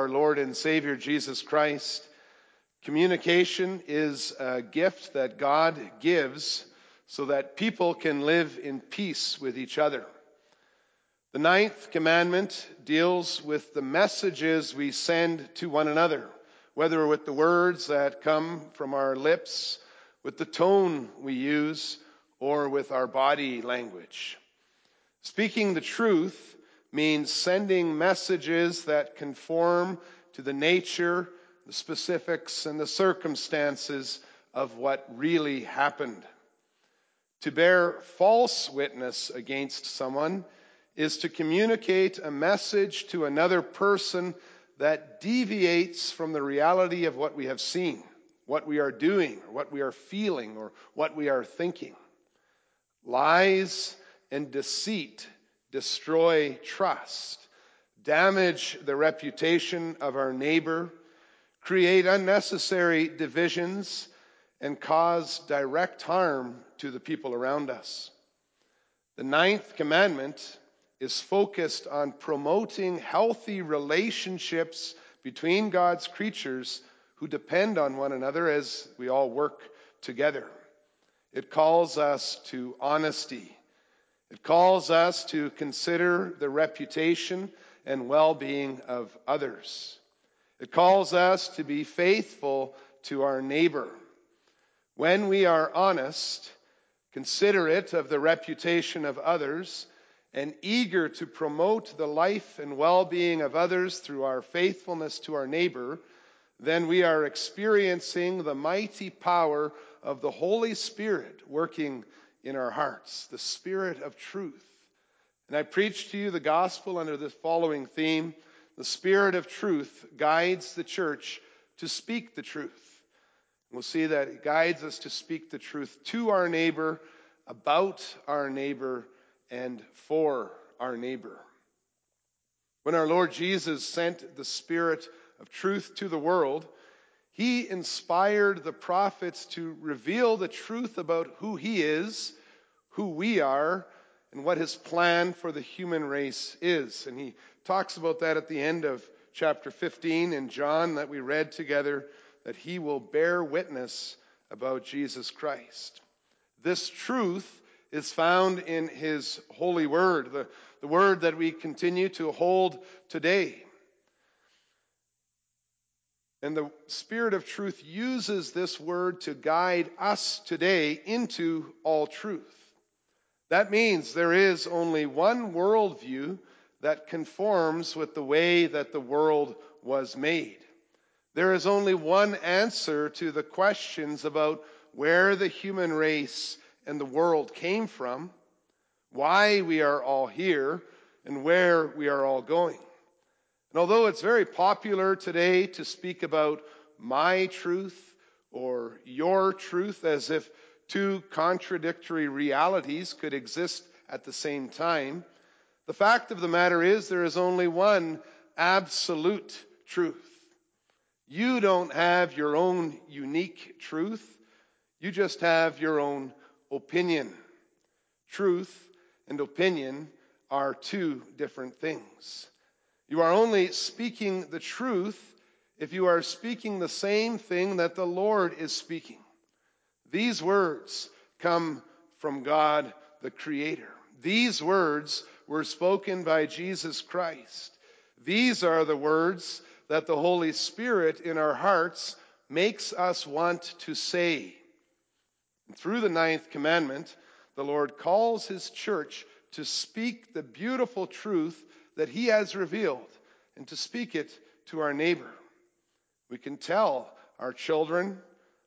our Lord and Savior Jesus Christ, communication is a gift that God gives so that people can live in peace with each other. The ninth commandment deals with the messages we send to one another, whether with the words that come from our lips, with the tone we use, or with our body language. Speaking the truth means sending messages that conform to the nature, the specifics, and the circumstances of what really happened. To bear false witness against someone is to communicate a message to another person that deviates from the reality of what we have seen, what we are doing, or what we are feeling, or what we are thinking. Lies and deceit destroy trust, damage the reputation of our neighbor, create unnecessary divisions, and cause direct harm to the people around us. The ninth commandment is focused on promoting healthy relationships between God's creatures who depend on one another as we all work together. It calls us to honesty. It calls us to consider the reputation and well being of others. It calls us to be faithful to our neighbor. When we are honest, considerate of the reputation of others, and eager to promote the life and well being of others through our faithfulness to our neighbor, then we are experiencing the mighty power of the Holy Spirit working in our hearts, the Spirit of truth. And I preach to you the gospel under the following theme The Spirit of truth guides the church to speak the truth. We'll see that it guides us to speak the truth to our neighbor, about our neighbor, and for our neighbor. When our Lord Jesus sent the Spirit of truth to the world, he inspired the prophets to reveal the truth about who he is, who we are, and what his plan for the human race is. And he talks about that at the end of chapter 15 in John that we read together, that he will bear witness about Jesus Christ. This truth is found in his holy word, the, the word that we continue to hold today. And the Spirit of truth uses this word to guide us today into all truth. That means there is only one worldview that conforms with the way that the world was made. There is only one answer to the questions about where the human race and the world came from, why we are all here, and where we are all going. And although it's very popular today to speak about my truth or your truth as if two contradictory realities could exist at the same time, the fact of the matter is there is only one absolute truth. You don't have your own unique truth. You just have your own opinion. Truth and opinion are two different things. You are only speaking the truth if you are speaking the same thing that the Lord is speaking. These words come from God the Creator. These words were spoken by Jesus Christ. These are the words that the Holy Spirit in our hearts makes us want to say. And through the ninth commandment, the Lord calls his church to speak the beautiful truth that he has revealed and to speak it to our neighbor. We can tell our children,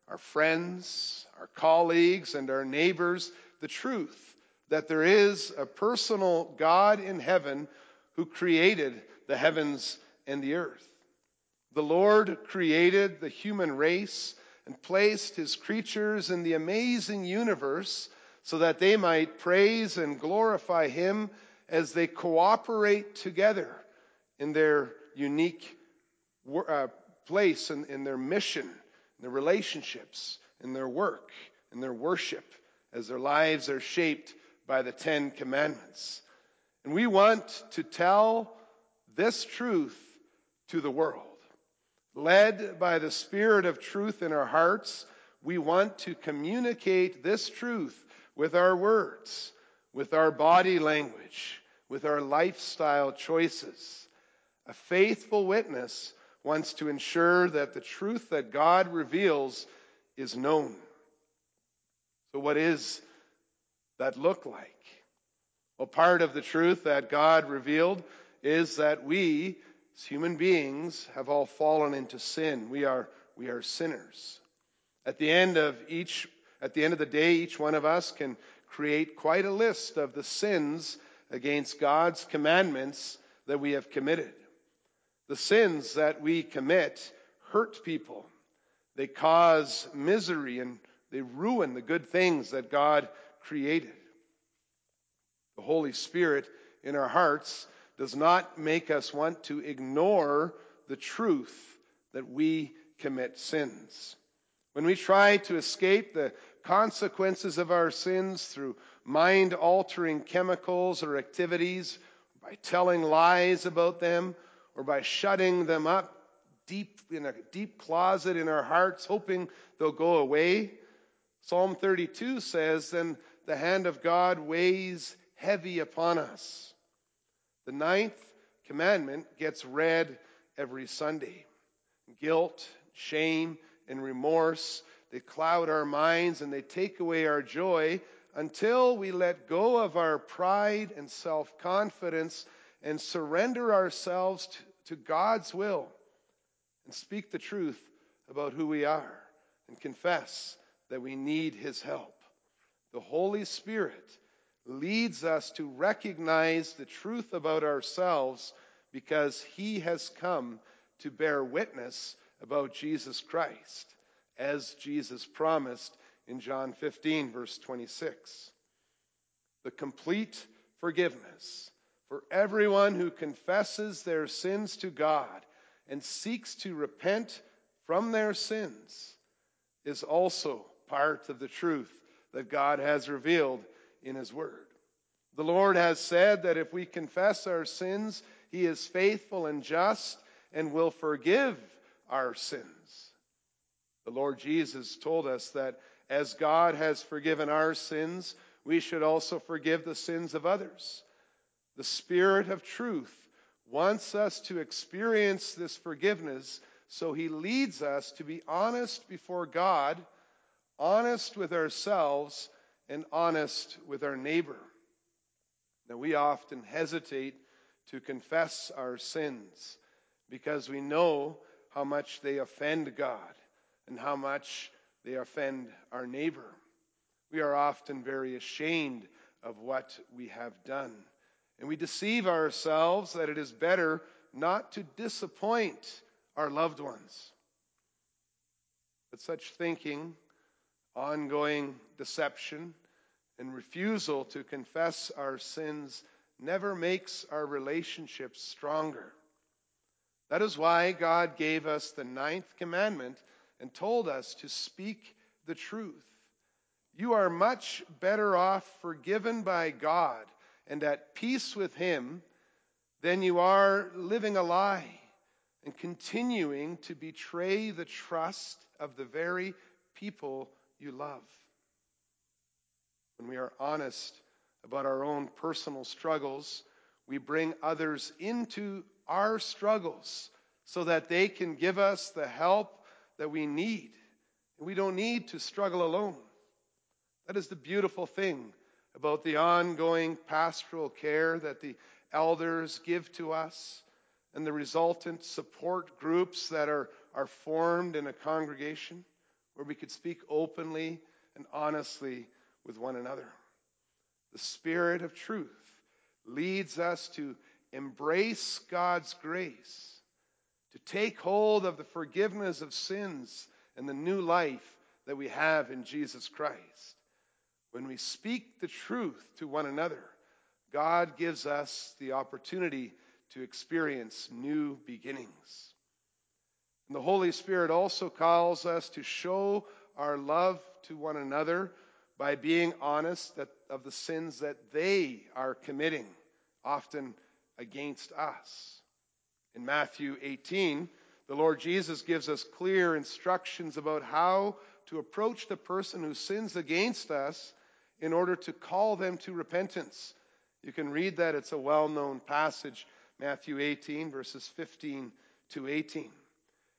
our friends, our colleagues, and our neighbors the truth that there is a personal God in heaven who created the heavens and the earth. The Lord created the human race and placed his creatures in the amazing universe so that they might praise and glorify him as they cooperate together in their unique uh, place and in, in their mission, in their relationships, in their work, in their worship, as their lives are shaped by the Ten Commandments. And we want to tell this truth to the world. Led by the Spirit of truth in our hearts, we want to communicate this truth with our words, with our body language, with our lifestyle choices. A faithful witness wants to ensure that the truth that God reveals is known. So, what is that look like? Well, part of the truth that God revealed is that we, as human beings, have all fallen into sin. We are, we are sinners. At the end of each, at the end of the day, each one of us can create quite a list of the sins against God's commandments that we have committed. The sins that we commit hurt people. They cause misery and they ruin the good things that God created. The Holy Spirit in our hearts does not make us want to ignore the truth that we commit sins. When we try to escape the consequences of our sins through mind altering chemicals or activities, by telling lies about them, or by shutting them up deep in a deep closet in our hearts, hoping they'll go away. Psalm 32 says, Then the hand of God weighs heavy upon us. The ninth commandment gets read every Sunday. Guilt, shame, and remorse, they cloud our minds and they take away our joy until we let go of our pride and self confidence and surrender ourselves to, God's will and speak the truth about who we are and confess that we need His help. The Holy Spirit leads us to recognize the truth about ourselves because He has come to bear witness about Jesus Christ, as Jesus promised in John 15, verse 26. The complete forgiveness for everyone who confesses their sins to God and seeks to repent from their sins is also part of the truth that God has revealed in His Word. The Lord has said that if we confess our sins, He is faithful and just and will forgive our sins. The Lord Jesus told us that as God has forgiven our sins, we should also forgive the sins of others. The Spirit of truth wants us to experience this forgiveness, so He leads us to be honest before God, honest with ourselves, and honest with our neighbor. Now, we often hesitate to confess our sins because we know how much they offend God and how much they offend our neighbor. We are often very ashamed of what we have done. And we deceive ourselves that it is better not to disappoint our loved ones. But such thinking, ongoing deception, and refusal to confess our sins never makes our relationships stronger. That is why God gave us the ninth commandment and told us to speak the truth. You are much better off forgiven by God and at peace with Him than you are living a lie and continuing to betray the trust of the very people you love. When we are honest about our own personal struggles, we bring others into our struggles so that they can give us the help that we need. And we don't need to struggle alone. That is the beautiful thing about the ongoing pastoral care that the elders give to us and the resultant support groups that are, are formed in a congregation where we could speak openly and honestly with one another. The Spirit of truth leads us to embrace God's grace, to take hold of the forgiveness of sins and the new life that we have in Jesus Christ. When we speak the truth to one another, God gives us the opportunity to experience new beginnings. And the Holy Spirit also calls us to show our love to one another by being honest that, of the sins that they are committing, often against us. In Matthew 18, the Lord Jesus gives us clear instructions about how to approach the person who sins against us in order to call them to repentance. You can read that. It's a well known passage, Matthew 18, verses 15 to 18.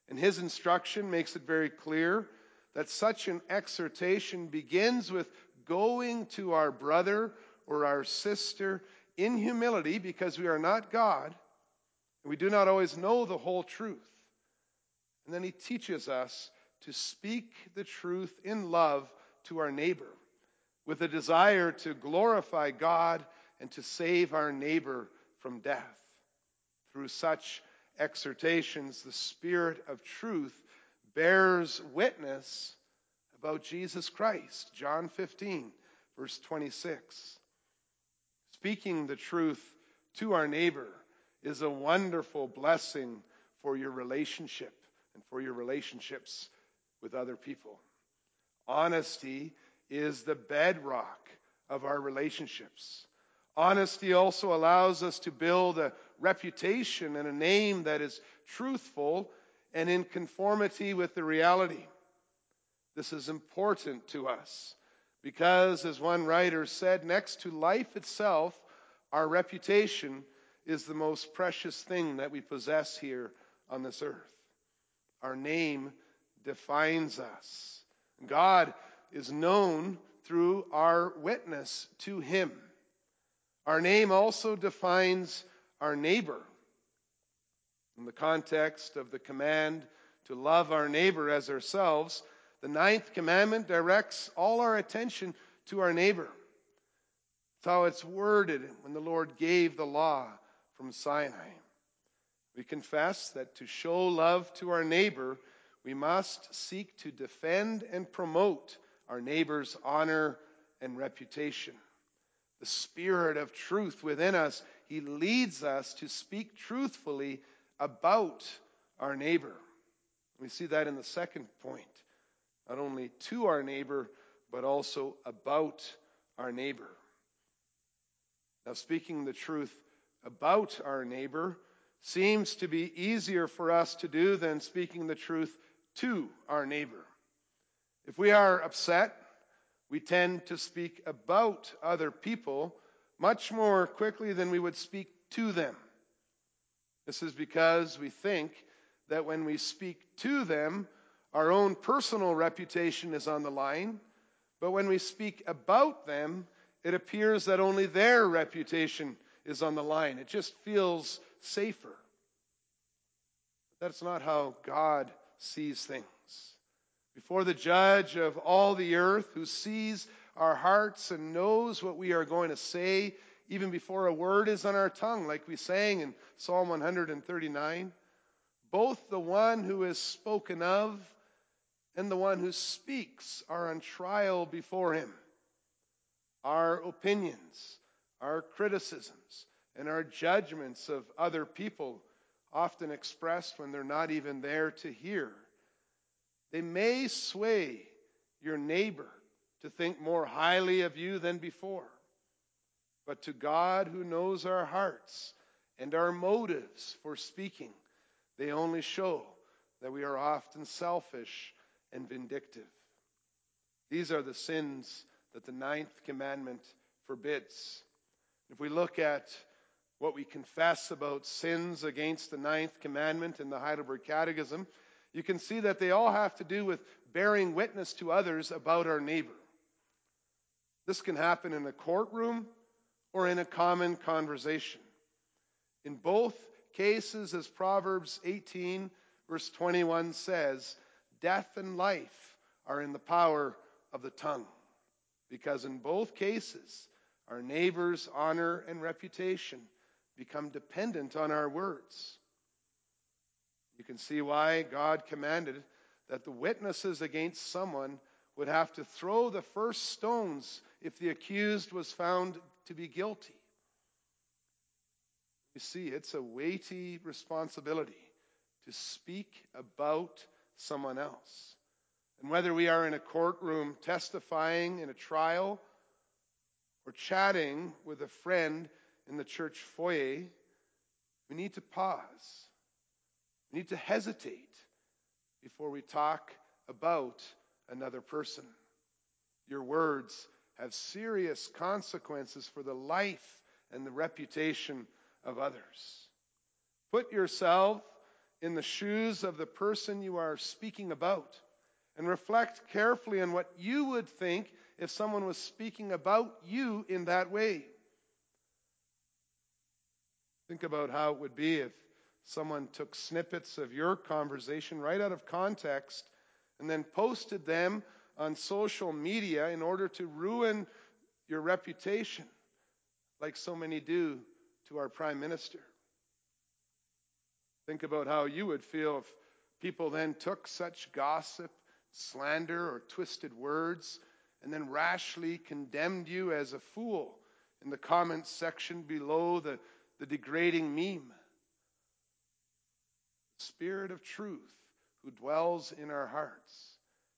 And his instruction makes it very clear that such an exhortation begins with going to our brother or our sister in humility because we are not God we do not always know the whole truth. And then he teaches us to speak the truth in love to our neighbor with a desire to glorify God and to save our neighbor from death. Through such exhortations, the Spirit of truth bears witness about Jesus Christ. John 15, verse 26. Speaking the truth to our neighbor is a wonderful blessing for your relationship and for your relationships with other people. Honesty is the bedrock of our relationships. Honesty also allows us to build a reputation and a name that is truthful and in conformity with the reality. This is important to us because, as one writer said, next to life itself, our reputation is the most precious thing that we possess here on this earth. Our name defines us. God is known through our witness to Him. Our name also defines our neighbor. In the context of the command to love our neighbor as ourselves, the ninth commandment directs all our attention to our neighbor. It's how it's worded when the Lord gave the law from Sinai. We confess that to show love to our neighbor, we must seek to defend and promote our neighbor's honor and reputation. The Spirit of truth within us, He leads us to speak truthfully about our neighbor. We see that in the second point not only to our neighbor, but also about our neighbor. Now, speaking the truth about our neighbor seems to be easier for us to do than speaking the truth to our neighbor. If we are upset, we tend to speak about other people much more quickly than we would speak to them. This is because we think that when we speak to them, our own personal reputation is on the line, but when we speak about them, it appears that only their reputation is on the line. It just feels safer. That's not how God sees things. Before the judge of all the earth, who sees our hearts and knows what we are going to say, even before a word is on our tongue, like we sang in Psalm 139, both the one who is spoken of and the one who speaks are on trial before him. Our opinions, our criticisms, and our judgments of other people, often expressed when they're not even there to hear, they may sway your neighbor to think more highly of you than before. But to God who knows our hearts and our motives for speaking, they only show that we are often selfish and vindictive. These are the sins that the ninth commandment forbids. If we look at what we confess about sins against the ninth commandment in the Heidelberg Catechism, you can see that they all have to do with bearing witness to others about our neighbor. This can happen in a courtroom or in a common conversation. In both cases, as Proverbs 18, verse 21 says, death and life are in the power of the tongue. Because in both cases, our neighbor's honor and reputation become dependent on our words. You can see why God commanded that the witnesses against someone would have to throw the first stones if the accused was found to be guilty. You see, it's a weighty responsibility to speak about someone else. And whether we are in a courtroom testifying in a trial or chatting with a friend in the church foyer, we need to pause We need to hesitate before we talk about another person. Your words have serious consequences for the life and the reputation of others. Put yourself in the shoes of the person you are speaking about and reflect carefully on what you would think if someone was speaking about you in that way. Think about how it would be if someone took snippets of your conversation right out of context and then posted them on social media in order to ruin your reputation, like so many do to our Prime Minister. Think about how you would feel if people then took such gossip, slander, or twisted words and then rashly condemned you as a fool in the comments section below the, the degrading meme. The Spirit of truth who dwells in our hearts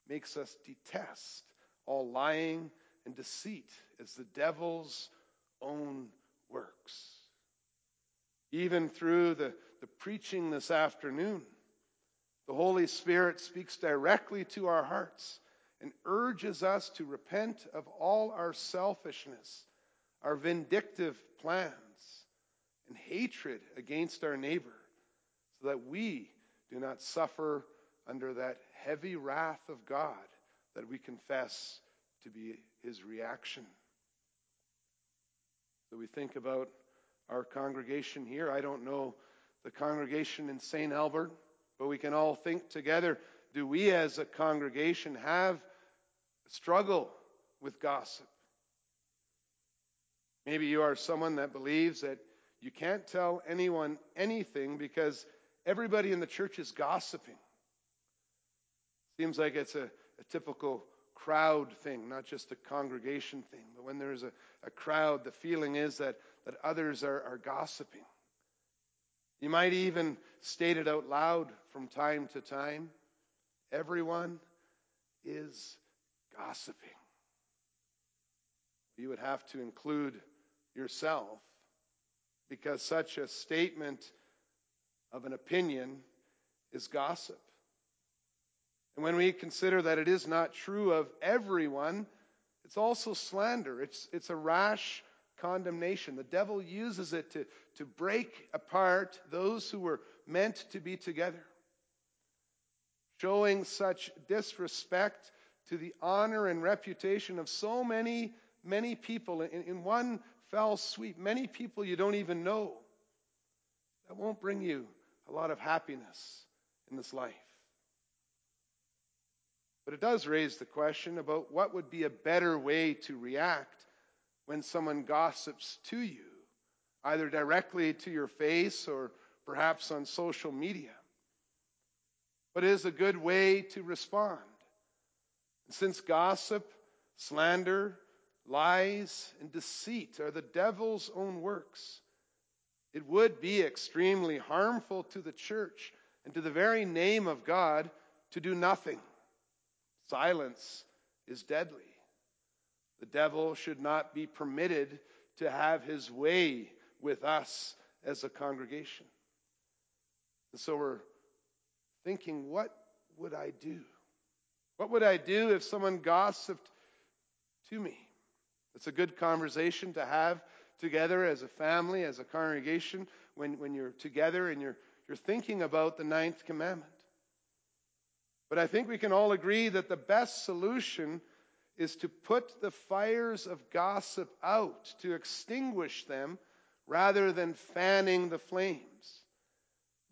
makes us detest all lying and deceit as the devil's own works. Even through the, the preaching this afternoon, the Holy Spirit speaks directly to our hearts and urges us to repent of all our selfishness, our vindictive plans, and hatred against our neighbor, so that we do not suffer under that heavy wrath of God that we confess to be his reaction. So we think about our congregation here. I don't know the congregation in St. Albert, but we can all think together do we as a congregation have struggle with gossip? Maybe you are someone that believes that you can't tell anyone anything because everybody in the church is gossiping. Seems like it's a, a typical crowd thing, not just a congregation thing. But when there's a, a crowd, the feeling is that, that others are, are gossiping. You might even state it out loud from time to time. Everyone is gossiping. You would have to include yourself because such a statement of an opinion is gossip. And when we consider that it is not true of everyone, it's also slander. It's, it's a rash condemnation. The devil uses it to, to break apart those who were meant to be together. Showing such disrespect to the honor and reputation of so many, many people in, in one fell sweep, many people you don't even know. That won't bring you a lot of happiness in this life. But it does raise the question about what would be a better way to react when someone gossips to you, either directly to your face or perhaps on social media. What is a good way to respond? Since gossip, slander, lies, and deceit are the devil's own works, it would be extremely harmful to the church and to the very name of God to do nothing. Silence is deadly. The devil should not be permitted to have his way with us as a congregation. And so we're thinking, what would I do? What would I do if someone gossiped to me? It's a good conversation to have together as a family, as a congregation, when, when you're together and you're, you're thinking about the ninth commandment. But I think we can all agree that the best solution is to put the fires of gossip out, to extinguish them, rather than fanning the flames.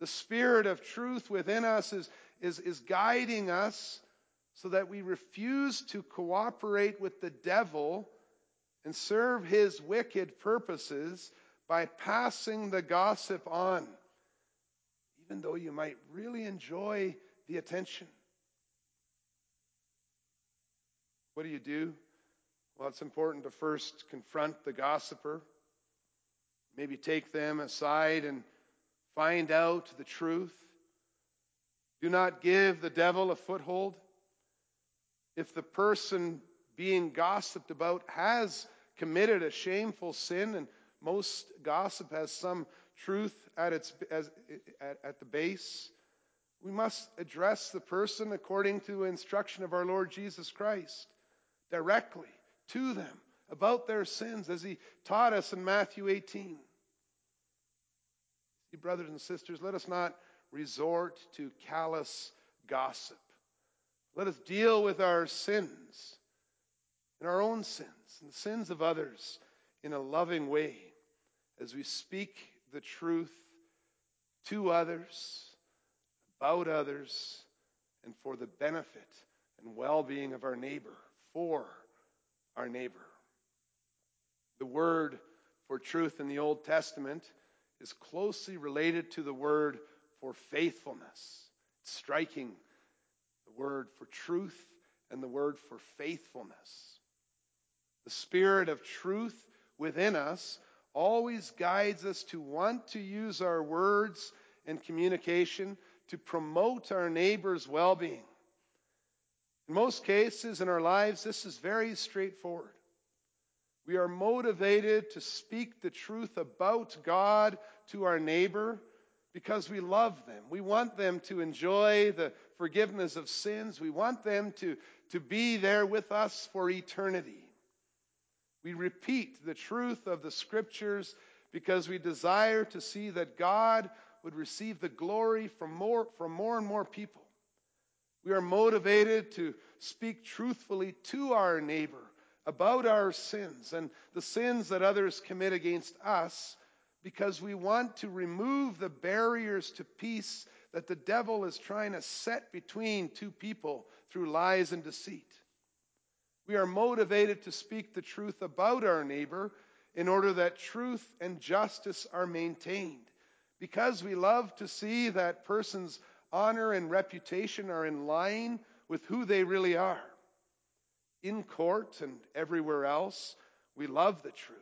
The Spirit of truth within us is, is, is guiding us so that we refuse to cooperate with the devil and serve his wicked purposes by passing the gossip on, even though you might really enjoy the attention. What do you do? Well, it's important to first confront the gossiper, maybe take them aside and find out the truth. Do not give the devil a foothold. If the person being gossiped about has committed a shameful sin, and most gossip has some truth at, its, as, at, at the base, We must address the person according to instruction of our Lord Jesus Christ directly to them about their sins as he taught us in Matthew 18. Brothers and sisters, let us not resort to callous gossip. Let us deal with our sins and our own sins and the sins of others in a loving way as we speak the truth to others, about others, and for the benefit and well being of our neighbor, for our neighbor. The word for truth in the Old Testament is closely related to the word for faithfulness. It's striking the word for truth and the word for faithfulness. The spirit of truth within us always guides us to want to use our words and communication to promote our neighbor's well being. In most cases in our lives, this is very straightforward. We are motivated to speak the truth about God to our neighbor because we love them. We want them to enjoy the forgiveness of sins. We want them to, to be there with us for eternity. We repeat the truth of the scriptures because we desire to see that God would receive the glory from more, from more and more people. We are motivated to speak truthfully to our neighbor about our sins and the sins that others commit against us because we want to remove the barriers to peace that the devil is trying to set between two people through lies and deceit. We are motivated to speak the truth about our neighbor in order that truth and justice are maintained. Because we love to see that person's honor and reputation are in line with who they really are. In court and everywhere else, we love the truth.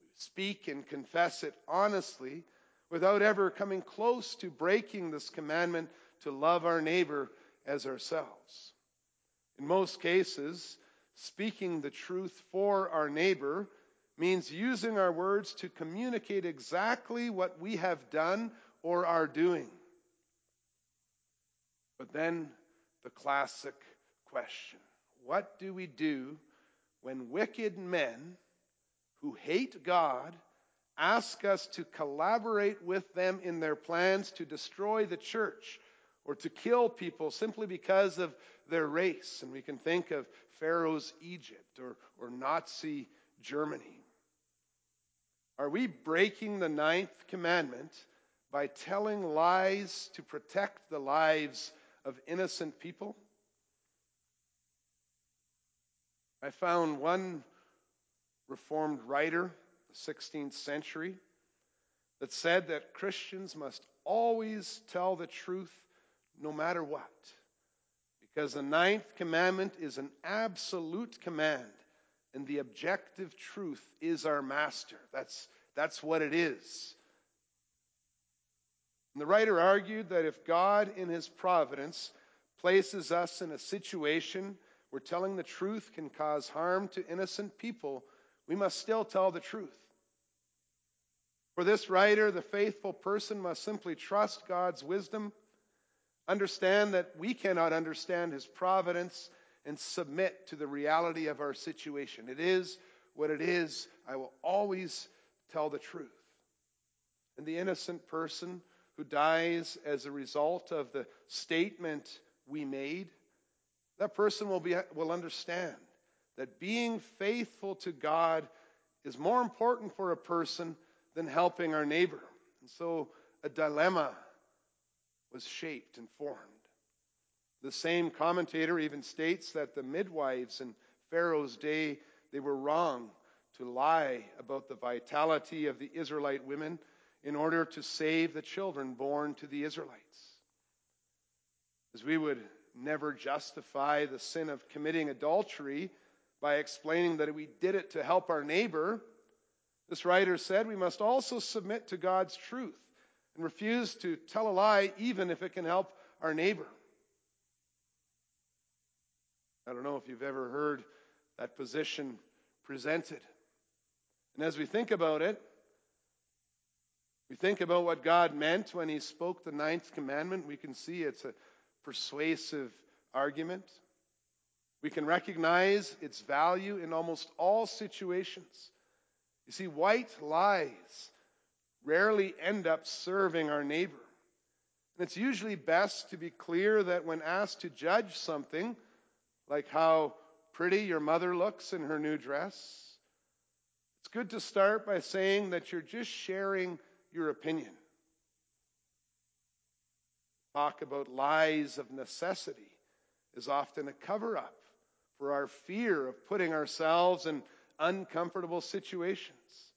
We speak and confess it honestly without ever coming close to breaking this commandment to love our neighbor as ourselves. In most cases, speaking the truth for our neighbor means using our words to communicate exactly what we have done or are doing. But then the classic question what do we do when wicked men who hate God ask us to collaborate with them in their plans to destroy the church or to kill people simply because of their race? And we can think of Pharaoh's Egypt or, or Nazi Germany. Are we breaking the ninth commandment by telling lies to protect the lives of innocent people? I found one Reformed writer, the 16th century, that said that Christians must always tell the truth no matter what. Because the ninth commandment is an absolute command, and the objective truth is our master. That's, that's what it is. And the writer argued that if God, in his providence, places us in a situation where telling the truth can cause harm to innocent people, we must still tell the truth. For this writer, the faithful person must simply trust God's wisdom, understand that we cannot understand his providence, and submit to the reality of our situation. It is what it is. I will always tell the truth. And the innocent person who dies as a result of the statement we made that person will, be, will understand that being faithful to God is more important for a person than helping our neighbor. And so a dilemma was shaped and formed. The same commentator even states that the midwives in Pharaoh's day, they were wrong to lie about the vitality of the Israelite women in order to save the children born to the Israelites. As we would never justify the sin of committing adultery by explaining that we did it to help our neighbor. This writer said we must also submit to God's truth and refuse to tell a lie even if it can help our neighbor. I don't know if you've ever heard that position presented. And as we think about it, we think about what God meant when He spoke the ninth commandment. We can see it's a persuasive argument. We can recognize its value in almost all situations. You see, white lies rarely end up serving our neighbor. And it's usually best to be clear that when asked to judge something, like how pretty your mother looks in her new dress, it's good to start by saying that you're just sharing your opinion. Talk about lies of necessity is often a cover up for our fear of putting ourselves in uncomfortable situations.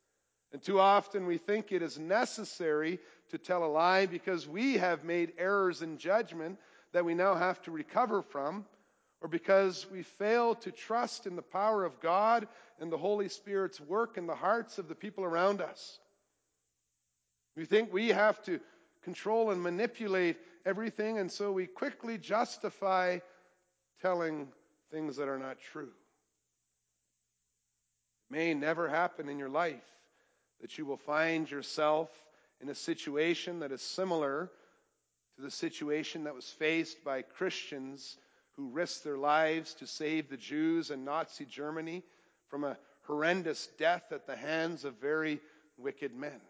And too often we think it is necessary to tell a lie because we have made errors in judgment that we now have to recover from, or because we fail to trust in the power of God and the Holy Spirit's work in the hearts of the people around us. We think we have to control and manipulate everything, and so we quickly justify telling things that are not true. It may never happen in your life that you will find yourself in a situation that is similar to the situation that was faced by Christians who risked their lives to save the Jews in Nazi Germany from a horrendous death at the hands of very wicked men.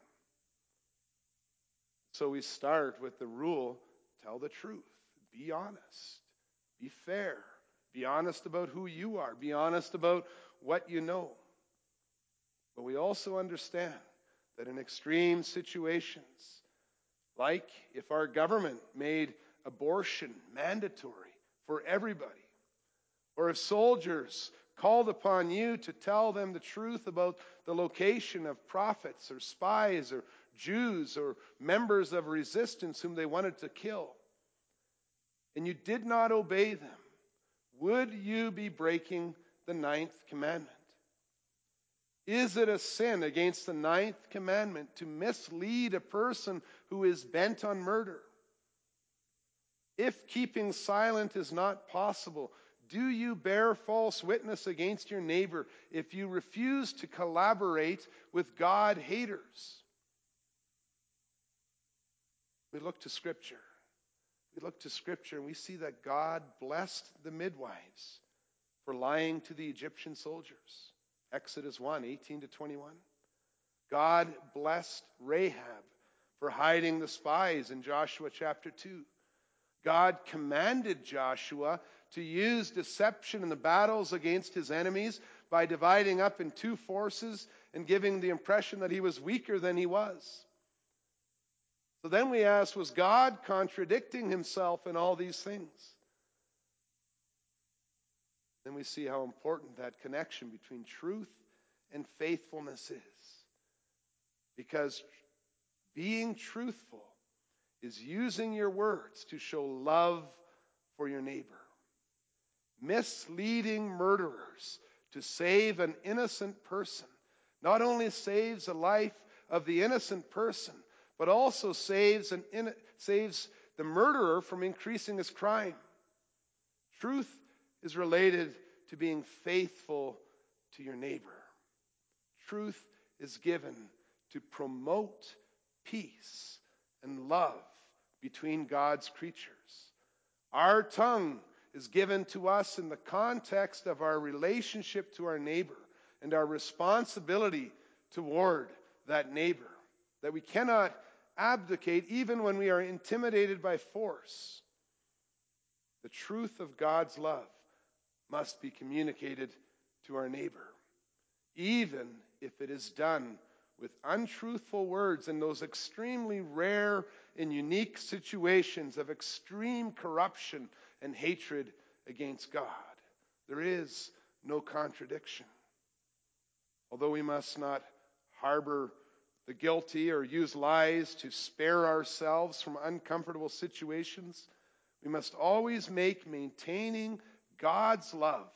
So we start with the rule tell the truth, be honest, be fair, be honest about who you are, be honest about what you know. But we also understand that in extreme situations, like if our government made abortion mandatory for everybody, or if soldiers called upon you to tell them the truth about the location of prophets or spies or Jews or members of resistance whom they wanted to kill, and you did not obey them, would you be breaking the ninth commandment? Is it a sin against the ninth commandment to mislead a person who is bent on murder? If keeping silent is not possible, do you bear false witness against your neighbor if you refuse to collaborate with God haters? We look to Scripture. We look to Scripture and we see that God blessed the midwives for lying to the Egyptian soldiers. Exodus 1 18 to 21. God blessed Rahab for hiding the spies in Joshua chapter 2. God commanded Joshua to use deception in the battles against his enemies by dividing up in two forces and giving the impression that he was weaker than he was. So then we ask, was God contradicting himself in all these things? Then we see how important that connection between truth and faithfulness is. Because being truthful is using your words to show love for your neighbor. Misleading murderers to save an innocent person not only saves the life of the innocent person, but also saves, an in, saves the murderer from increasing his crime. Truth is related to being faithful to your neighbor. Truth is given to promote peace and love between God's creatures. Our tongue is given to us in the context of our relationship to our neighbor and our responsibility toward that neighbor, that we cannot abdicate even when we are intimidated by force. The truth of God's love must be communicated to our neighbor, even if it is done with untruthful words in those extremely rare and unique situations of extreme corruption and hatred against God. There is no contradiction. Although we must not harbor the guilty or use lies to spare ourselves from uncomfortable situations, we must always make maintaining God's love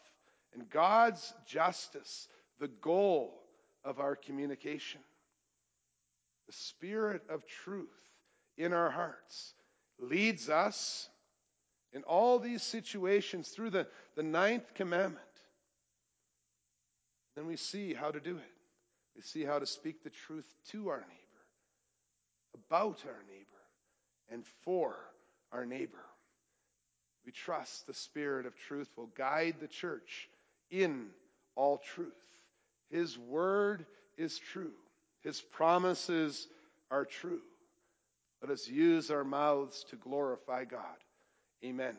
and God's justice the goal of our communication. The Spirit of truth in our hearts leads us in all these situations through the, the ninth commandment. Then we see how to do it. See how to speak the truth to our neighbor. about our neighbor and for our neighbor. We trust the Spirit of truth will guide the church in all truth. His word is true. His promises are true. Let us use our mouths to glorify God. Amen.